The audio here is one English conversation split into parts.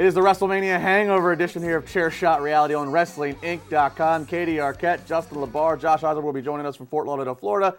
It is the WrestleMania Hangover edition here of Chair Shot Reality on WrestlingInc.com. Katie Arquette, Justin LaBar, Josh Osborne will be joining us from Fort Lauderdale, Florida.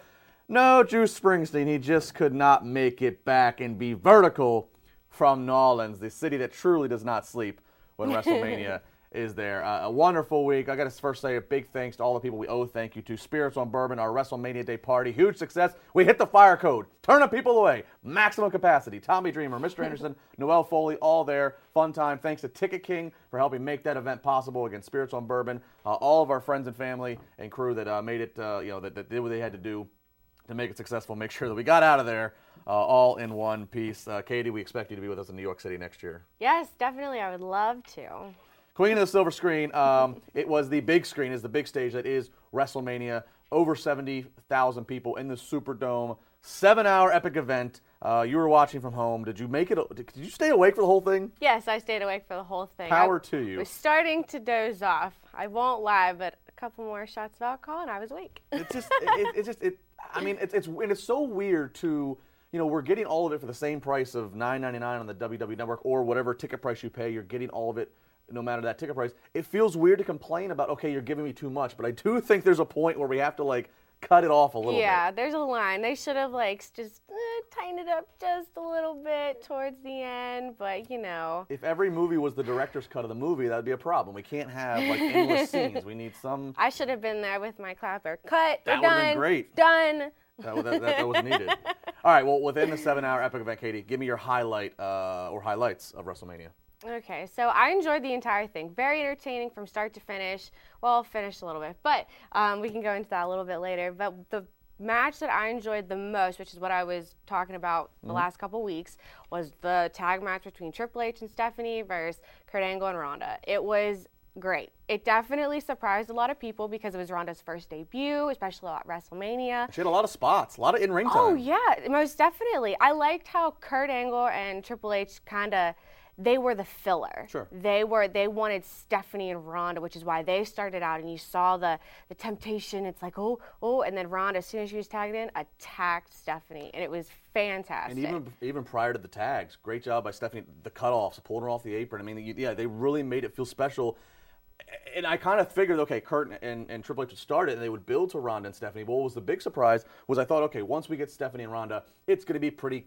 No, Juice Springsteen, he just could not make it back and be vertical from New Orleans, the city that truly does not sleep when WrestleMania is there. Uh, a wonderful week. I got to first say a big thanks to all the people we owe thank you to. Spirits on Bourbon, our WrestleMania Day party, huge success. We hit the fire code, turn turning people away, maximum capacity. Tommy Dreamer, Mr. Anderson, Noelle Foley, all there. Fun time. Thanks to Ticket King for helping make that event possible. Again, Spirits on Bourbon, uh, all of our friends and family and crew that uh, made it, uh, you know, that, that did what they had to do to make it successful. Make sure that we got out of there. Uh, all in one piece. Uh, Katie, we expect you to be with us in New York City next year. Yes, definitely. I would love to. Queen of the Silver Screen. Um, it was the big screen, is the big stage that is WrestleMania. Over 70,000 people in the Superdome. Seven-hour epic event. Uh, you were watching from home. Did you make it? Did you stay awake for the whole thing? Yes, I stayed awake for the whole thing. Power I to you. was starting to doze off. I won't lie, but a couple more shots of alcohol and I was awake. It's just, it, it, it's just, it. I mean, it's, it's, and it's so weird to, you know, we're getting all of it for the same price of $9.99 on the WWE Network or whatever ticket price you pay. You're getting all of it no matter that ticket price. It feels weird to complain about, okay, you're giving me too much, but I do think there's a point where we have to like cut it off a little yeah, bit. there's a line. They should have like just eh, tightened it up just a little bit towards the end, but you know. If every movie was the director's cut of the movie, that would be a problem. We can't have like endless scenes. We need some. I should have been there with my clapper. Cut. That would've been great. Done. That, was- that, that, that was needed. All right. Well, within the seven-hour epic event, Katie, give me your highlight uh, or highlights of WrestleMania. Okay, so I enjoyed the entire thing. Very entertaining from start to finish. Well, finished a little bit, but um, we can go into that a little bit later. But the match that I enjoyed the most, which is what I was talking about the last couple weeks, was the tag match between Triple H and Stephanie versus Kurt Angle and Ronda. It was great. It definitely surprised a lot of people because it was Ronda's first debut, especially at WrestleMania. She had a lot of spots, a lot of in-ring time. Oh yeah, most definitely. I liked how Kurt Angle and Triple H kind of they were the filler. Sure. They were they wanted Stephanie and Ronda, which is why they started out and you saw the the temptation. It's like, "Oh, oh," and then Ronda as soon as she was tagged in, attacked Stephanie, and it was fantastic. And even even prior to the tags, great job by Stephanie. The cutoffs, pulling her off the apron. I mean, you- yeah, they really made it feel special. And I kind of figured, okay, Kurt and, and Triple H would start it, and they would build to Ronda and Stephanie. But what was the big surprise was I thought, okay, once we get Stephanie and Ronda, it's going to be pretty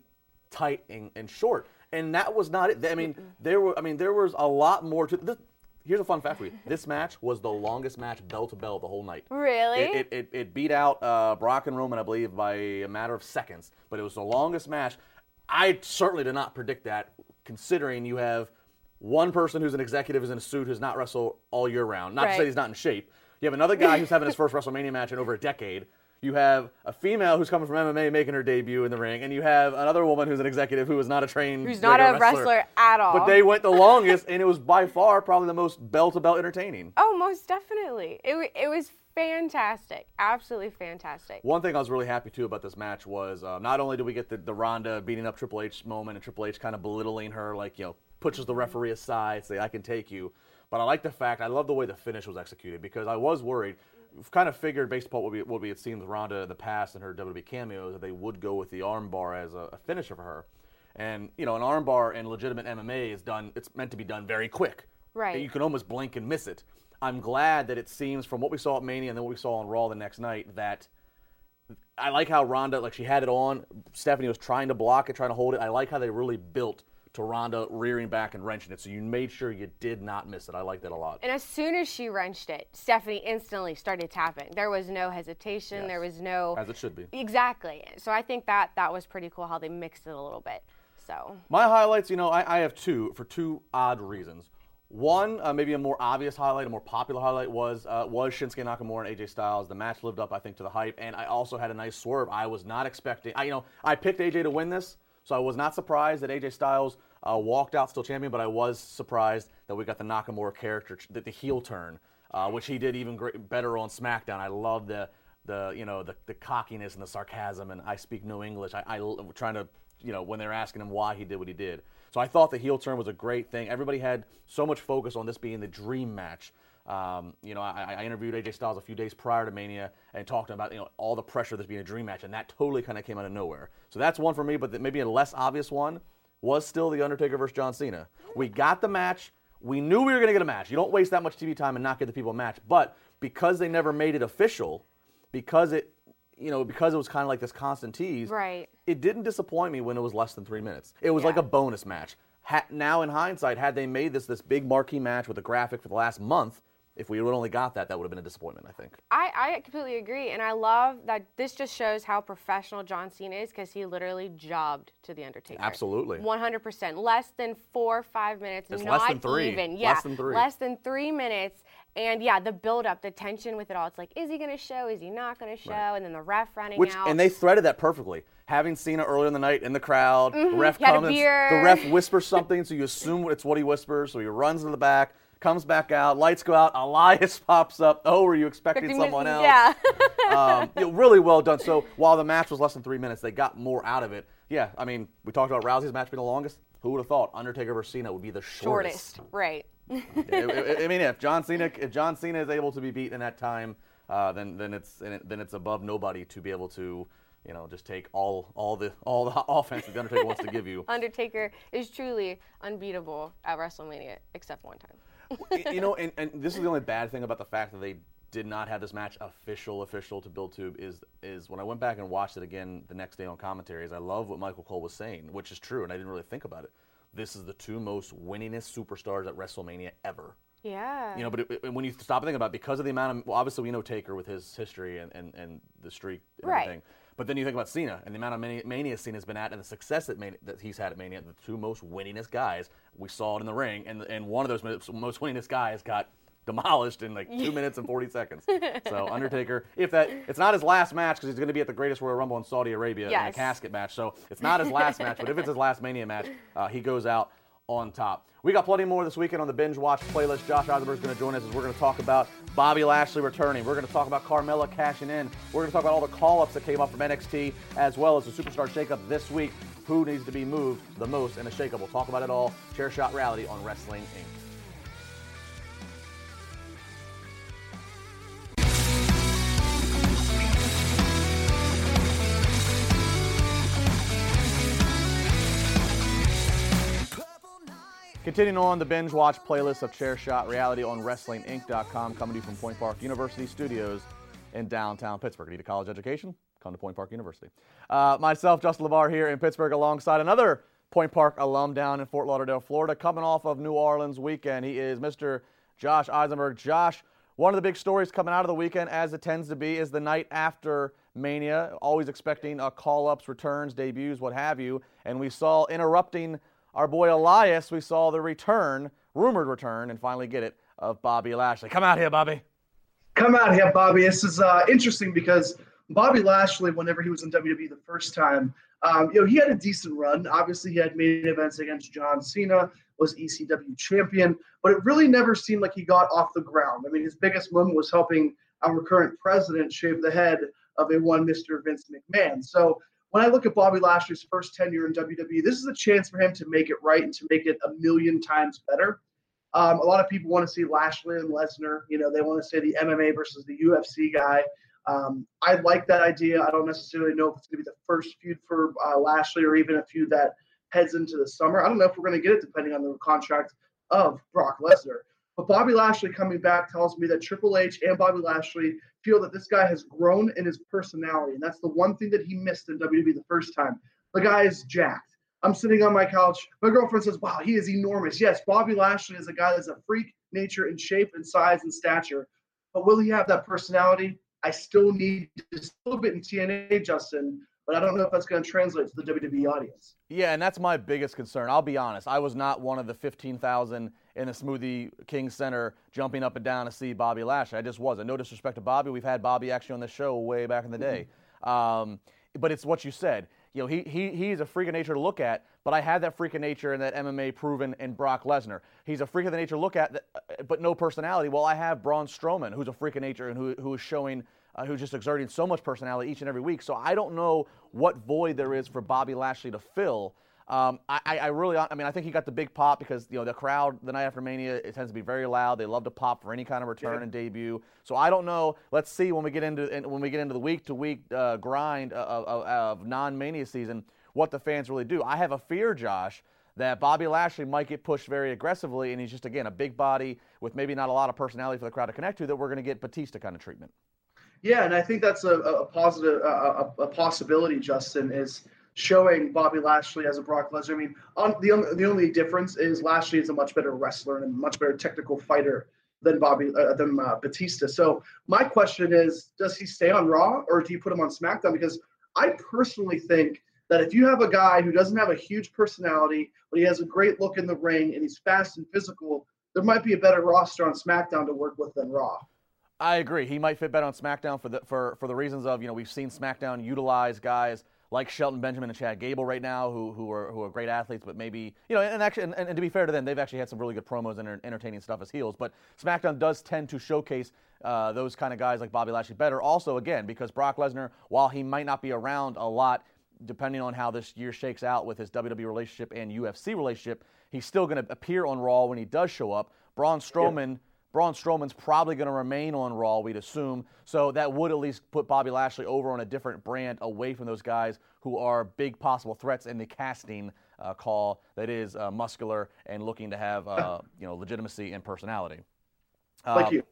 tight and, and short. And that was not it. I mean, there were. I mean, there was a lot more to this. Here's a fun fact for you. This match was the longest match bell to bell the whole night. Really? It, it, it, it beat out uh, Brock and Roman, I believe, by a matter of seconds. But it was the longest match. I certainly did not predict that, considering you have one person who's an executive who's in a suit who's not wrestled all year round. Not to say he's not in shape. You have another guy who's having his first WrestleMania match in over a decade. You have a female who's coming from MMA making her debut in the ring, and you have another woman who's an executive who is not a trained Who's not a wrestler at all. But they went the longest, and it was by far probably the most bell to bell entertaining. oh, most definitely. It it was fantastic. Absolutely fantastic. One thing I was really happy too about this match was uh, not only did we get the, the Ronda beating up Triple H moment and Triple H kind of belittling her, like, you know, pushes the referee aside, say, I can take you. But I like the fact, I love the way the finish was executed because I was worried. We've kind of figured, based upon what we, what we had seen with Ronda in the past and her WWE cameos, that they would go with the armbar as a, a finisher for her. And, you know, an armbar in legitimate MMA is done, it's meant to be done very quick. Right. You can almost blink and miss it. I'm glad that it seems from what we saw at Mania and then what we saw on Raw the next night that I like how Ronda, like she had it on. Stephanie was trying to block it, trying to hold it. I like how they really built to Ronda rearing back and wrenching it. So you made sure you did not miss it. I like that a lot. And as soon as she wrenched it, Stephanie instantly started tapping. There was no hesitation. Yes. There was no As it should be. exactly. So I think that that was pretty cool how they mixed it a little bit. So My highlights, you know, I, I have two for two odd reasons. One, uh, maybe a more obvious highlight, a more popular highlight was uh, was Shinsuke Nakamura and AJ Styles. The match lived up, I think, to the hype, and I also had a nice swerve. I was not expecting. I, you know, I picked AJ to win this, so I was not surprised that AJ Styles uh, walked out still champion, but I was surprised that we got the Nakamura character, the, the heel turn, uh, which he did even great, better on SmackDown. I love the the you know the, the cockiness and the sarcasm, and I speak no English. I, I trying to you know when they're asking him why he did what he did. So I thought the heel turn was a great thing. Everybody had so much focus on this being the dream match. Um, you know, I, I, interviewed AJ Styles a few days prior to Mania and talked about you know all the pressure this being a dream match, and that totally kind of came out of nowhere. So that's one for me, but maybe a less obvious one was still the Undertaker versus John Cena. We got the match. We knew we were going to get a match. You don't waste that much TV time and not get the people a match. But because they never made it official, because it you know, because it was kind of like this constant tease, right? It didn't disappoint me when it was less than three minutes. It was yeah. like a bonus match. Ha- now, in hindsight, had they made this this big marquee match with a graphic for the last month, if we would only got that, that would have been a disappointment, I think. I, I completely agree. And I love that this just shows how professional John Cena is because he literally jobbed to The Undertaker. Absolutely. 100%. Less than four or five minutes. It's not less than three. even. Yeah. Less than three. Less than three minutes. And yeah, the build up, the tension with it all. It's like, is he going to show? Is he not going to show? Right. And then the ref running Which, out. And they threaded that perfectly. Having Cena earlier in the night in the crowd, mm-hmm. the ref comes, the ref whispers something, so you assume it's what he whispers, so he runs to the back comes back out, lights go out, Elias pops up. Oh, were you expecting someone else? Yeah. um, you know, really well done. So while the match was less than three minutes, they got more out of it. Yeah, I mean, we talked about Rousey's match being the longest. Who would have thought Undertaker versus Cena would be the shortest? Shortest, right. I, mean, if John Cena, if John Cena is able to be beat in that time, uh, then then it's then it's above nobody to be able to you know, just take all all the all the offense that the Undertaker wants to give you. Undertaker is truly unbeatable at WrestleMania, except one time you know, and, and this is the only bad thing about the fact that they did not have this match official official to BuildTube is is when I went back and watched it again the next day on commentaries. I love what Michael Cole was saying, which is true, and I didn't really think about it. This is the two most winningest superstars at WrestleMania ever. Yeah. You know, but it, when you stop and think about it, because of the amount of, well, obviously we know Taker with his history and, and, and the streak and right. everything. But then you think about Cena and the amount of mania, mania Cena's been at and the success that, that he's had at Mania, the two most winningest guys. We saw it in the ring, and, and one of those most winningest guys got demolished in like two minutes and 40 seconds. So Undertaker, if that, it's not his last match because he's going to be at the Greatest Royal Rumble in Saudi Arabia yes. in a casket match. So it's not his last match, but if it's his last Mania match, uh, he goes out on top. We got plenty more this weekend on the Binge Watch playlist. Josh Eisenberg is going to join us as we're going to talk about Bobby Lashley returning. We're going to talk about Carmella cashing in. We're going to talk about all the call-ups that came up from NXT, as well as the Superstar Shakeup this week. Who needs to be moved the most in a shakeup? We'll talk about it all. Chair Shot Reality on Wrestling Inc. Continuing on the binge watch playlist of Chair Shot Reality on WrestlingInc.com, coming to you from Point Park University Studios in downtown Pittsburgh. Need a college education? Come to Point Park University. Uh, myself, Justin LaBar, here in Pittsburgh, alongside another Point Park alum down in Fort Lauderdale, Florida, coming off of New Orleans weekend. He is Mr. Josh Eisenberg. Josh, one of the big stories coming out of the weekend, as it tends to be, is the night after Mania. Always expecting uh, call-ups, returns, debuts, what have you. And we saw interrupting our boy Elias, we saw the return, rumored return, and finally get it, of Bobby Lashley. Come out here, Bobby. Come out here, Bobby. This is uh, interesting because Bobby Lashley, whenever he was in WWE the first time, um, you know, he had a decent run. Obviously, he had main events against John Cena, was ECW champion, but it really never seemed like he got off the ground. I mean, his biggest moment was helping our current president shave the head of a one Mr. Vince McMahon. So when I look at Bobby Lashley's first tenure in WWE, this is a chance for him to make it right and to make it a million times better. Um, a lot of people want to see Lashley and Lesnar. You know, they want to say the MMA versus the UFC guy. Um, I like that idea. I don't necessarily know if it's going to be the first feud for uh, Lashley or even a feud that heads into the summer. I don't know if we're going to get it depending on the contract of Brock Lesnar. But Bobby Lashley coming back tells me that Triple H and Bobby Lashley feel that this guy has grown in his personality. And that's the one thing that he missed in WWE the first time. The guy is jacked. I'm sitting on my couch. My girlfriend says, Wow, he is enormous. Yes, Bobby Lashley is a guy that's a freak nature in shape and size and stature. But will he have that personality? I still need just a little bit in TNA, Justin, but I don't know if that's going to translate to the WWE audience. Yeah, and that's my biggest concern. I'll be honest. I was not one of the 15,000 in the Smoothie King Center jumping up and down to see Bobby Lashley. I just wasn't. No disrespect to Bobby. We've had Bobby actually on the show way back in the day. Mm-hmm. Um, but it's what you said. You know, he, he, he's a freak of nature to look at, but I had that freak of nature and that MMA proven in Brock Lesnar. He's a freak of the nature to look at, but no personality. Well, I have Braun Strowman, who's a freak of nature and who, who is showing, uh, who's just exerting so much personality each and every week. So I don't know what void there is for Bobby Lashley to fill. Um, I, I, really, I mean, I think he got the big pop because you know the crowd the night after Mania it tends to be very loud. They love to pop for any kind of return yeah. and debut. So I don't know. Let's see when we get into when we get into the week to week grind of, of, of non Mania season what the fans really do. I have a fear, Josh, that Bobby Lashley might get pushed very aggressively, and he's just again a big body with maybe not a lot of personality for the crowd to connect to. That we're going to get Batista kind of treatment. Yeah, and I think that's a, a positive, a, a, possibility. Justin is showing Bobby Lashley as a Brock Lesnar. I mean, on, the the only difference is Lashley is a much better wrestler and a much better technical fighter than Bobby uh, than uh, Batista. So my question is, does he stay on Raw or do you put him on SmackDown? Because I personally think that if you have a guy who doesn't have a huge personality, but he has a great look in the ring and he's fast and physical, there might be a better roster on SmackDown to work with than Raw. I agree. He might fit better on SmackDown for the for for the reasons of you know we've seen SmackDown utilize guys like Shelton Benjamin and Chad Gable right now, who who are who are great athletes, but maybe you know, and actually, and, and to be fair to them, they've actually had some really good promos and entertaining stuff as heels. But SmackDown does tend to showcase uh, those kind of guys like Bobby Lashley better. Also, again, because Brock Lesnar, while he might not be around a lot, depending on how this year shakes out with his WWE relationship and UFC relationship, he's still going to appear on Raw when he does show up. Braun Strowman. Yeah Braun Strowman's probably going to remain on Raw, we'd assume. So that would at least put Bobby Lashley over on a different brand away from those guys who are big possible threats in the casting uh, call that is uh, muscular and looking to have uh, you know legitimacy and personality. like you.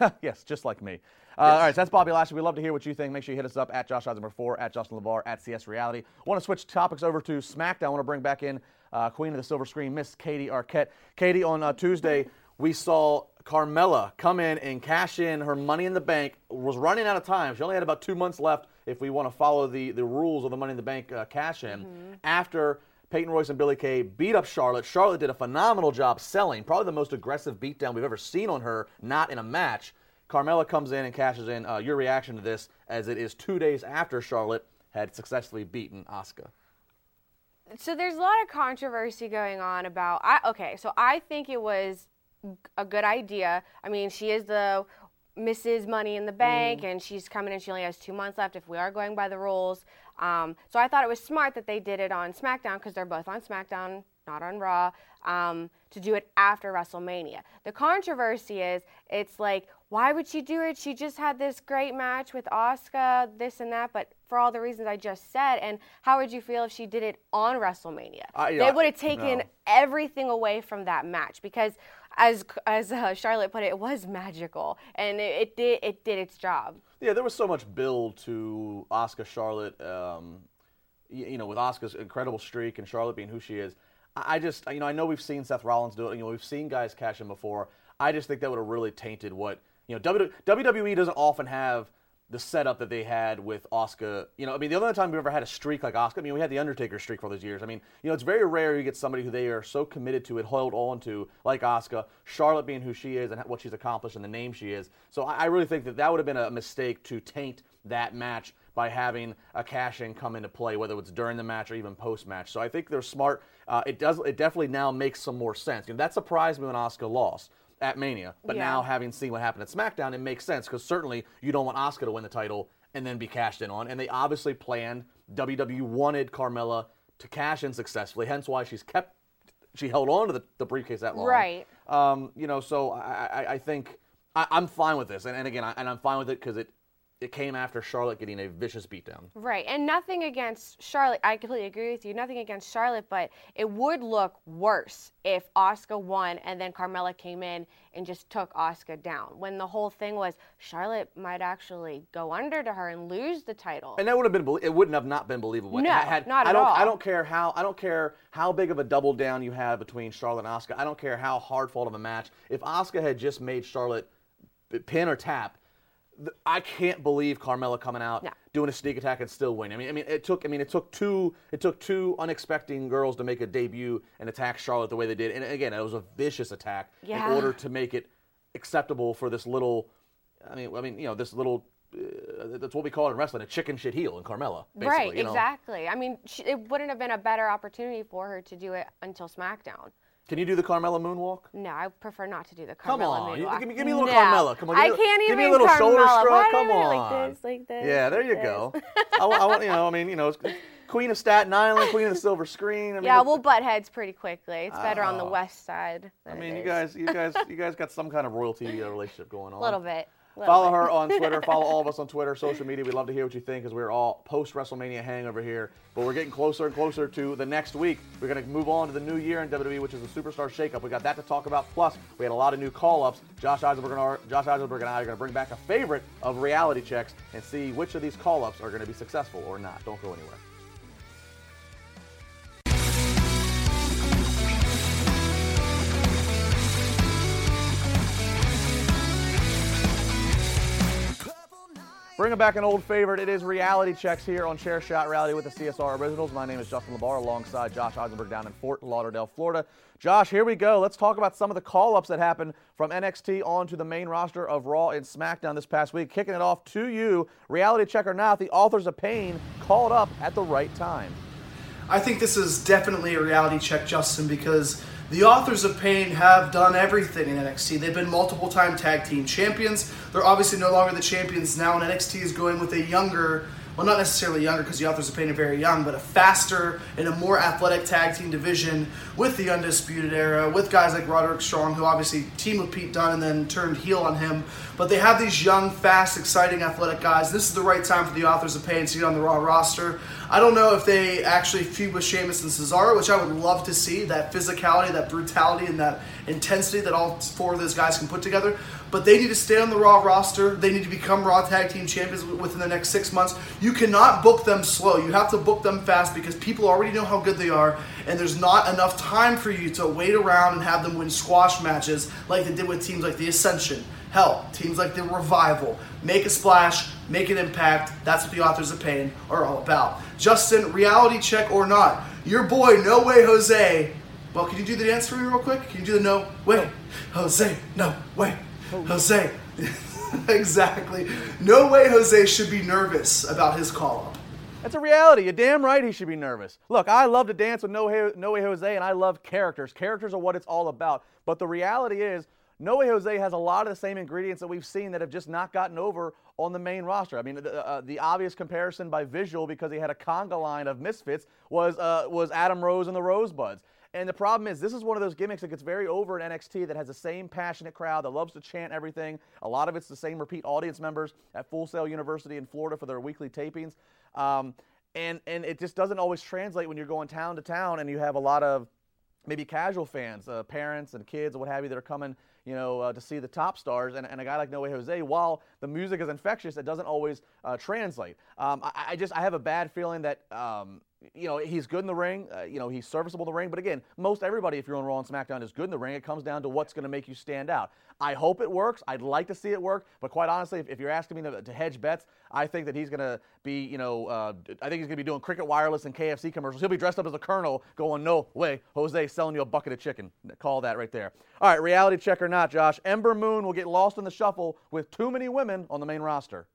yes, just like me. Uh, yes. All right, so that's Bobby Lashley. We'd love to hear what you think. Make sure you hit us up at Josh Eisenberg 4, at Justin LaBar, at CS Reality. Want to switch topics over to SmackDown. I want to bring back in uh, Queen of the Silver Screen, Miss Katie Arquette. Katie, on uh, Tuesday, we saw Carmella come in and cash in her money in the bank, was running out of time. She only had about two months left if we want to follow the, the rules of the money in the bank uh, cash in. Mm-hmm. After Peyton Royce and Billie Kay beat up Charlotte, Charlotte did a phenomenal job selling, probably the most aggressive beatdown we've ever seen on her, not in a match. Carmella comes in and cashes in. Uh, your reaction to this, as it is two days after Charlotte had successfully beaten Asuka so there's a lot of controversy going on about I okay, so I think it was a good idea. I mean, she is the Mrs. Money in the Bank, mm. and she's coming and She only has two months left if we are going by the rules. Um, so I thought it was smart that they did it on SmackDown because they're both on SmackDown, not on Raw, um, to do it after WrestleMania. The controversy is it's like, why would she do it? She just had this great match with Asuka, this and that, but for all the reasons I just said. And how would you feel if she did it on WrestleMania? Yeah, they would have taken no. everything away from that match because as as uh, Charlotte put it, it was magical, and it, it, did it did its job. Yeah, there was so much build to Asuka Charlotte. Um, you, you, know, with Asuka's incredible streak and Charlotte being who she is. I, I just, you know, I know we've seen Seth Rollins do it. You know, we've seen guys cash in before. I just think that would have really tainted what you know. WWE doesn't often have the setup that they had with Asuka. You know, I mean, the only time we've ever had a streak like Asuka. I mean, we had the Undertaker streak for those years. I mean, you know, it's very rare you get somebody who they are so committed to it, held on to, like Asuka. Charlotte being who she is and what she's accomplished and the name she is. So I, I really think that that would have been a mistake to taint that match by having a cash in come into play, whether it's during the match or even post match. So I think they're smart. Uh, it does. It definitely now makes some more sense. You know, that surprised me when Asuka lost at Mania. But yeah. now, having seen what happened at SmackDown, it makes sense because certainly you don't want Asuka to win the title and then be cashed in on. And they obviously planned. WWE wanted Carmella to cash in successfully, hence why she's kept. She held on to the, the briefcase that long. Right. Um, you know, so I, I, I think I, am fine with this, and, and again, I, and I'm fine with it because it it came after Charlotte getting a vicious beatdown. Right, and nothing against Charlotte. I completely agree with you. Nothing against Charlotte, but it would look worse if Asuka won and then Carmella came in and just took Asuka down. When the whole thing was Charlotte might actually go under to her and lose the title. And that would have been it wouldn't have not been believable. No, had, not at I don't, all. I don't care how I don't care how big of a double down you have between Charlotte and Asuka. I don't care how hard fought of a match. If Asuka had just made Charlotte pin or tap I can't believe Carmella coming out No. doing a sneak attack and still winning. I mean, I mean, it took I mean, it took two it took two unexpected girls to make a debut and attack Charlotte the way they did. And again, it was a vicious attack Yeah. in order to make it acceptable for this little. I mean, I mean, you know, this little. Uh, that's what we call it in wrestling, a chicken shit heel in Carmella. Basically, right, you know? exactly. I mean, it wouldn't have been a better opportunity for her to do it until SmackDown. Can you do the Carmella moonwalk? No, I prefer not to do the Carmella Come on, you- moonwalk. give me- give me a little No. Carmella. Come on, give I me a- can't give even me a little Carmella. shoulder shrug. Come on. Like this, like this, Yeah, there you this? go. I, want- I want, you know, I mean, you know, it's Queen of Staten Island, Queen of the Silver Screen. I mean, Yeah, we'll butt heads pretty quickly. It's better on the Oh. west side. I mean, you guys, you guys, you guys got some kind of royalty uh, relationship going on. A little bit. Follow bit. her on Twitter. Follow all of us on Twitter, social media. We'd love to hear what you think, because we're all post WrestleMania hangover here. But we're getting closer and closer to the next week. We're going to move on to the new year in WWE, which is the Superstar Shakeup. We got that to talk about. Plus, we had a lot of new call-ups. Josh Eisenberg and our, Josh Eisenberg and I are going to bring back a favorite of reality checks and see which of these call-ups are going to be successful or not. Don't go anywhere. Bringing back an old favorite, it is reality checks here on Chair Shot Reality with the CSR Originals. My name is Justin LaBar alongside Josh Eisenberg down in Fort Lauderdale, Florida. Josh, here we go. Let's talk about some of the call ups that happened from NXT onto the main roster of Raw and SmackDown this past week. Kicking it off to you, reality check or not, the authors of pain called up at the right time. I think this is definitely a reality check, Justin, because the authors of pain have done everything in NXT. They've been multiple time tag team champions. They're obviously no longer the champions now, and NXT is going with a younger, well, not necessarily younger because the authors of pain are very young, but a faster and a more athletic tag team division with the Undisputed Era, with guys like Roderick Strong, who obviously teamed with Pete Dunne and then turned heel on him. But they have these young, fast, exciting, athletic guys. This is the right time for the authors of pain to get on the Raw roster. I don't know if they actually feud with Sheamus and Cesaro, which I would love to see that physicality, that brutality, and that intensity that all four of those guys can put together. But they need to stay on the Raw roster. They need to become Raw Tag Team Champions within the next six months. You cannot book them slow. You have to book them fast because people already know how good they are, and there's not enough time for you to wait around and have them win squash matches like they did with teams like the Ascension. Hell, teams like the Revival. Make a splash, make an impact. That's what the authors of pain are all about. Justin, reality check or not, your boy, No Way Jose. Well, can you do the dance for me real quick? Can you do the No Way Jose? No Way Jose. exactly. No Way Jose should be nervous about his call up. That's a reality. You're damn right he should be nervous. Look, I love to dance with No Way, no Way Jose, and I love characters. Characters are what it's all about. But the reality is, No Way Jose has a lot of the same ingredients that we've seen that have just not gotten over on the main roster. I mean, the, uh, the obvious comparison by visual, because he had a conga line of misfits, was uh, was Adam Rose and the Rosebuds. And the problem is, this is one of those gimmicks that gets very over in NXT that has the same passionate crowd that loves to chant everything. A lot of it's the same repeat audience members at Full Sail University in Florida for their weekly tapings. Um, and, and it just doesn't always translate when you're going town to town and you have a lot of maybe casual fans, uh, parents and kids what have you that are coming, you know, uh, to see the top stars. And, and a guy like No Way Jose, while the music is infectious, it doesn't always uh, translate. Um, I, I just I have a bad feeling that. Um, you know, he's good in the ring. Uh, you know, he's serviceable in the ring. But again, most everybody, if you're on Raw and SmackDown, is good in the ring. It comes down to what's going to make you stand out. I hope it works. I'd like to see it work. But quite honestly, if, if you're asking me to, to, hedge bets, I think that he's going to be, you know, uh, I think he's going to be doing Cricket Wireless and KFC commercials. He'll be dressed up as a colonel going, no way, Jose selling you a bucket of chicken. Call that right there. All right, reality check or not, Josh. Ember Moon will get lost in the shuffle with too many women on the main roster.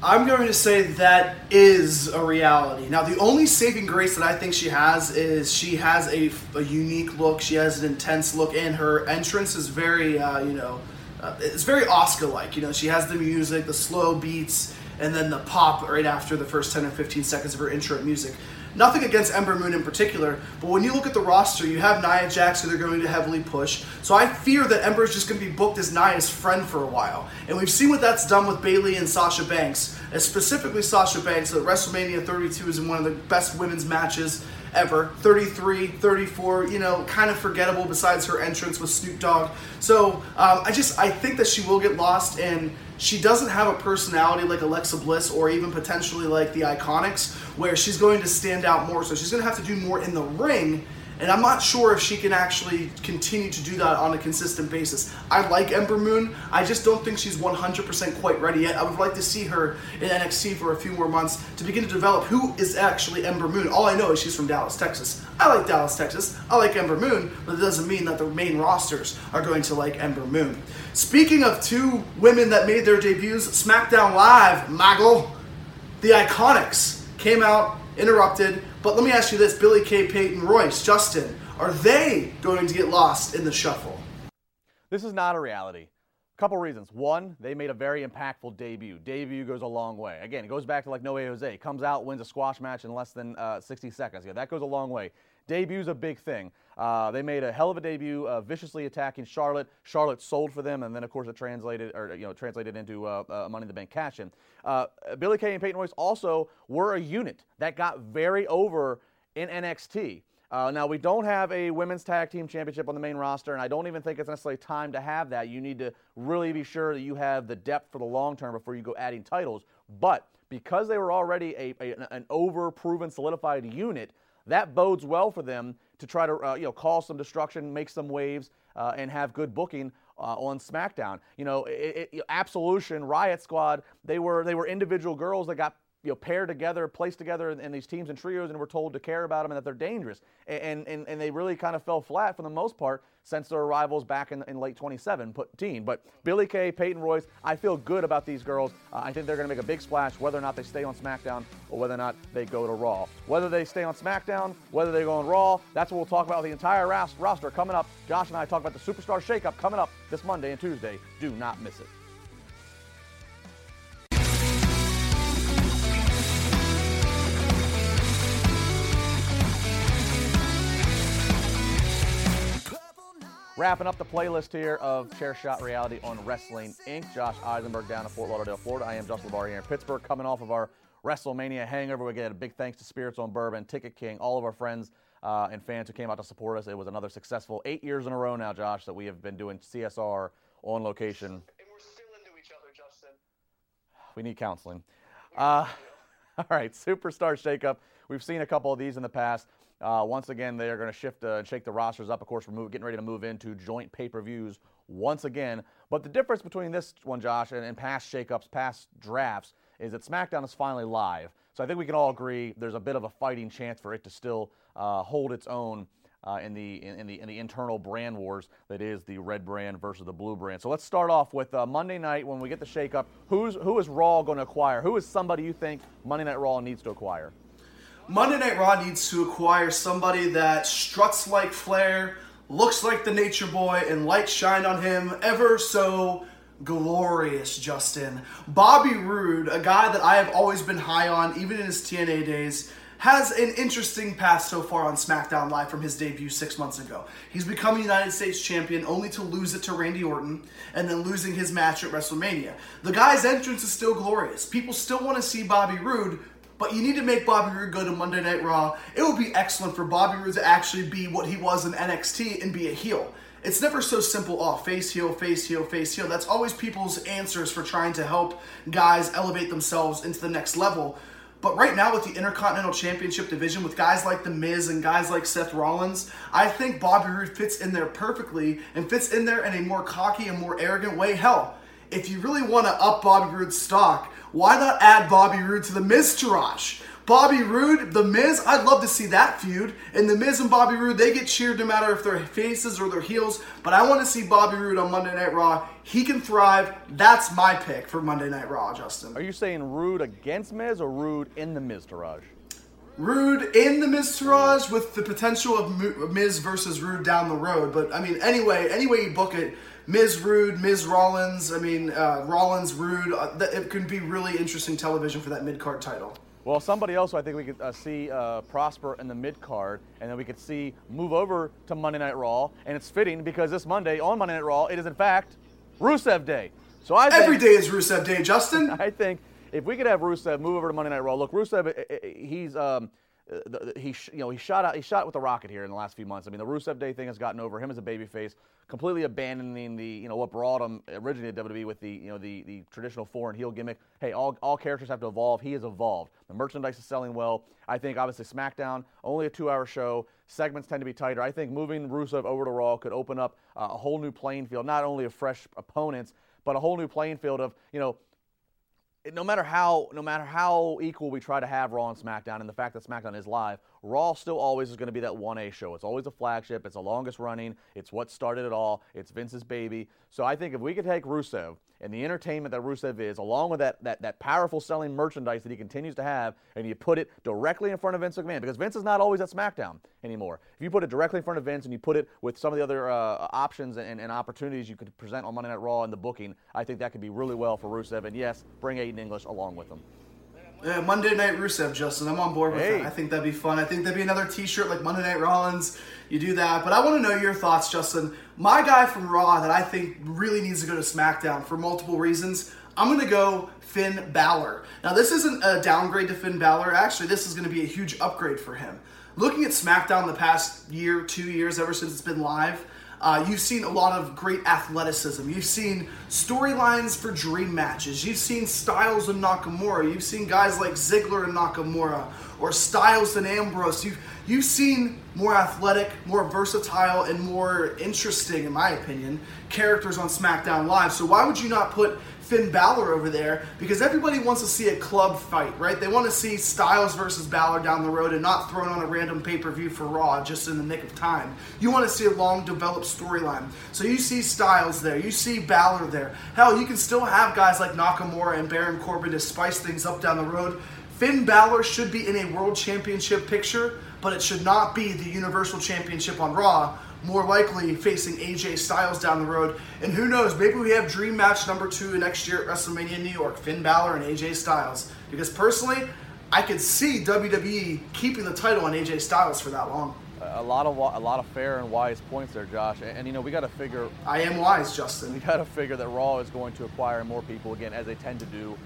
I'm going to say that is a reality. Now, the only saving grace that I think she has is she has a, a unique look. She has an intense look, and her entrance is very, uh, you know, uh, it's very Asuka-like. You know, she has the music, the slow beats, and then the pop right after the first 10 or 15 seconds of her intro music. Nothing against Ember Moon in particular, but when you look at the roster, you have Nia Jax who they're going to heavily push. So I fear that Ember is just going to be booked as Nia's friend for a while. And we've seen what that's done with Bayley and Sasha Banks, and specifically Sasha Banks. At WrestleMania 32 is in one of the best women's matches ever. 33, 34, you know, kind of forgettable besides her entrance with Snoop Dogg. So um, I just, I think that she will get lost and she doesn't have a personality like Alexa Bliss or even potentially like the Iconics where she's going to stand out more. So she's going to have to do more in the ring And I'm not sure if she can actually continue to do that on a consistent basis. I like Ember Moon. I just don't think she's 100% quite ready yet. I would like to see her in NXT for a few more months to begin to develop who is actually Ember Moon. All I know is she's from Dallas, Texas. I like Dallas, Texas. I like Ember Moon, but it doesn't mean that the main rosters are going to like Ember Moon. Speaking of two women that made their debuts, SmackDown Live, Maggle, the Iconics came out, interrupted, but let me ask you this Billie Kay Peyton Royce, Justin, are they going to get lost in the shuffle? This is not a reality. A Couple reasons. One, they made a very impactful debut. Debut goes a long way. Again, it goes back to like Noe Jose. Comes out, wins a squash match in less than uh, 60 seconds. Yeah, that goes a long way. Debut's a big thing. Uh, they made a hell of a debut, uh, viciously attacking Charlotte. Charlotte sold for them, and then of course it translated, or you know, translated into uh, uh Money in the Bank cash in. Uh, Billie Kay and Peyton Royce also were a unit that got very over in NXT. Uh, now, we don't have a women's tag team championship on the main roster, and I don't even think it's necessarily time to have that. You need to really be sure that you have the depth for the long term before you go adding titles. But because they were already a, a an over proven, solidified unit, that bodes well for them to try to uh, you know cause some destruction, make some waves, uh, and have good booking uh, on SmackDown. You know, it, it, Absolution, Riot Squad, they were they were individual girls that got you know, paired together, placed together in, in, these teams and trios, and we're told to care about them and that they're dangerous. And, and, and they really kind of fell flat for the most part since their arrivals back in, in late 2017. But Billie Kay, Peyton Royce, I feel good about these girls. Uh, I think they're going to make a big splash, whether or not they stay on SmackDown or whether or not they go to Raw. Whether they stay on SmackDown, whether they go on Raw, that's what we'll talk about the entire roster coming up. Josh and I talk about the Superstar Shakeup coming up this Monday and Tuesday. Do not miss it. Wrapping up the playlist here of Chair Shot Reality on Wrestling Inc. Josh Eisenberg down in Fort Lauderdale, Florida. I am Justin LaBar here in Pittsburgh, coming off of our WrestleMania hangover. We get a big thanks to Spirits on Bourbon, Ticket King, all of our friends uh, and fans who came out to support us. It was another successful eight years in a row now, Josh, that we have been doing CSR on location. And we're still into each other, Justin. We need counseling. Uh, all right, Superstar Shakeup. We've seen a couple of these in the past. Uh, once again, they are going to shift uh, and shake the rosters up. Of course, we're move, getting ready to move into joint pay per views once again. But the difference between this one, Josh, and, and past shakeups, past drafts, is that SmackDown is finally live. So I think we can all agree there's a bit of a fighting chance for it to still uh, hold its own uh, in, the, in, in, the, in the internal brand wars that is the red brand versus the blue brand. So let's start off with uh, Monday night when we get the shakeup. Who's, who is Raw going to acquire? Who is somebody you think Monday Night Raw needs to acquire? Monday Night Raw needs to acquire somebody that struts like Flair, looks like the Nature Boy, and light shine on him ever so glorious, Justin. Bobby Roode, a guy that I have always been high on, even in his TNA days, has an interesting path so far on SmackDown Live from his debut six months ago. He's become United States champion only to lose it to Randy Orton and then losing his match at WrestleMania. The guy's entrance is still glorious. People still want to see Bobby Roode, but you need to make Bobby Roode go to Monday Night Raw. It would be excellent for Bobby Roode to actually be what he was in NXT and be a heel. It's never so simple, oh, face heel, face heel, face heel. That's always people's answers for trying to help guys elevate themselves into the next level. But right now, with the Intercontinental Championship division, with guys like The Miz and guys like Seth Rollins, I think Bobby Roode fits in there perfectly and fits in there in a more cocky and more arrogant way. Hell, if you really want to up Bobby Roode's stock, why not add Bobby Roode to the Miztourage? Bobby Roode, The Miz, I'd love to see that feud. And The Miz and Bobby Roode, they get cheered no matter if they're faces or they're heels. But I want to see Bobby Roode on Monday Night Raw. He can thrive. That's my pick for Monday Night Raw, Justin. Are you saying Roode against Miz or Roode in the Miztourage? Roode in the Miztourage with the potential of Miz versus Roode down the road. But I mean, anyway, any way you book it, Miz Roode, Miz Rollins, I mean, uh, Rollins Roode, uh, it could be really interesting television for that mid card title. Well, somebody else I think we could uh, see uh, prosper in the mid card, and then we could see move over to Monday Night Raw, and it's fitting because this Monday on Monday Night Raw, it is in fact Rusev Day. So I think, every day is Rusev Day, Justin. I think if we could have Rusev move over to Monday Night Raw, look, Rusev, he's um, uh, the, the, he sh- you know he shot out he shot with the rocket here in the last few months. I mean the Rusev Day thing has gotten over him as a babyface, completely abandoning the you know what brought him originally to WWE with the you know the the traditional and heel gimmick. Hey, all all characters have to evolve. He has evolved. The merchandise is selling well. I think obviously SmackDown only a two hour show. Segments tend to be tighter. I think moving Rusev over to Raw could open up uh, a whole new playing field, not only of fresh opponents, but a whole new playing field of you know no matter how no matter how equal we try to have Raw and SmackDown, and the fact that SmackDown is live, Raw still always is going to be that 1A show. It's always a flagship. It's the longest running. It's what started it all. It's Vince's baby. So I think if we could take Rusev and the entertainment that Rusev is, along with that, that, that powerful selling merchandise that he continues to have, and you put it directly in front of Vince McMahon, because Vince is not always at SmackDown anymore. If you put it directly in front of Vince and you put it with some of the other uh, options and, and opportunities you could present on Monday Night Raw and the booking, I think that could be really well for Rusev. And yes, bring Aiden English along with him. Yeah, Monday Night Rusev, Justin. I'm on board with Hey. that. I think that'd be fun. I think that'd be another T-shirt like Monday Night Rollins. You do that, but I want to know your thoughts, Justin. My guy from Raw that I think really needs to go to SmackDown for multiple reasons. I'm gonna go Finn Balor. Now, this isn't a downgrade to Finn Balor. Actually, this is gonna be a huge upgrade for him. Looking at SmackDown the past year, two years, ever since it's been live, uh, you've seen a lot of great athleticism. You've seen storylines for dream matches. You've seen Styles and Nakamura. You've seen guys like Ziggler and Nakamura, or Styles and Ambrose. You've you've seen more athletic, more versatile, and more interesting, in my opinion, characters on SmackDown Live. So why would you not put Finn Balor over there? Because everybody wants to see a club fight, right? They want to see Styles versus Balor down the road and not thrown on a random pay per view for Raw just in the nick of time. You want to see a long developed storyline. So you see Styles there, you see Balor there. Hell, you can still have guys like Nakamura and Baron Corbin to spice things up down the road. Finn Balor should be in a world championship picture, but it should not be the Universal Championship on Raw. More likely facing AJ Styles down the road. And who knows, maybe we have dream match number two next year at WrestleMania in New York Finn Balor and AJ Styles. Because personally, I could see WWE keeping the title on AJ Styles for that long. A lot of a lot of fair and wise points there, Josh. And, and, you know we got to figure I am wise, Justin. we got to figure that Raw is going to acquire more people again, as they tend to do,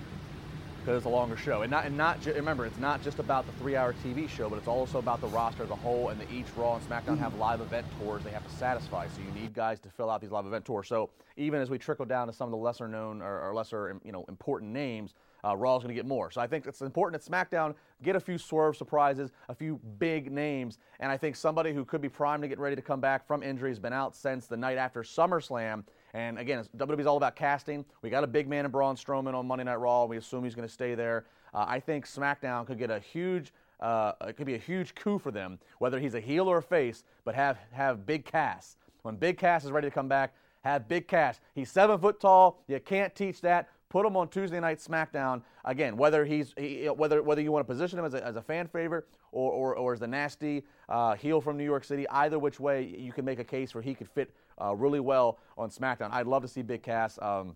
because it's a longer show. And not and not ju- remember, it's not just about the three-hour TV show, but it's also about the roster as a whole. And the each Raw and SmackDown have live event tours they have to satisfy. So you need guys to fill out these live event tours. So even as we trickle down to some of the lesser known or, or lesser you know important names. Uh, Raw is going to get more. So I think it's important that SmackDown get a few swerve surprises, a few big names, and I think somebody who could be primed to get ready to come back from injury has been out since the night after SummerSlam. And again, WWE's all about casting. We got a big man in Braun Strowman on Monday Night Raw. We assume he's going to stay there. Uh, I think SmackDown could get a huge. Uh, it could be a huge coup for them, whether he's a heel or a face, but have have Big Cass. When Big Cass is ready to come back, have Big Cass. He's seven foot tall. You can't teach that. Put him on Tuesday night SmackDown again. Whether he's he, whether whether you want to position him as a, as a fan favorite or, or, or as the nasty uh, heel from New York City, either which way you can make a case where he could fit uh, really well on SmackDown. I'd love to see Big Cass. Um,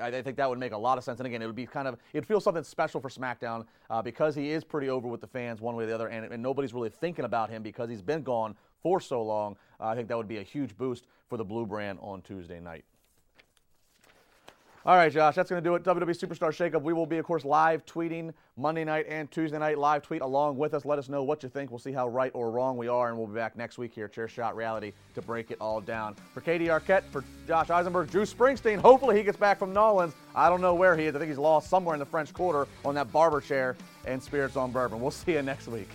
I think that would make a lot of sense. And again, it would be kind of, it'd feel something special for SmackDown uh, because he is pretty over with the fans one way or the other, and, and nobody's really thinking about him because he's been gone for so long. Uh, I think that would be a huge boost for the Blue brand on Tuesday night. All right, Josh, that's going to do it. WWE Superstar Shakeup. We will be, of course, live tweeting Monday night and Tuesday night. Live tweet along with us. Let us know what you think. We'll see how right or wrong we are, and we'll be back next week here Chair Shot Reality to break it all down. For Katie Arquette, for Josh Eisenberg, Drew Springsteen. Hopefully, he gets back from Nolans. I don't know where he is. I think he's lost somewhere in the French Quarter on that barber chair and Spirits on Bourbon. We'll see you next week.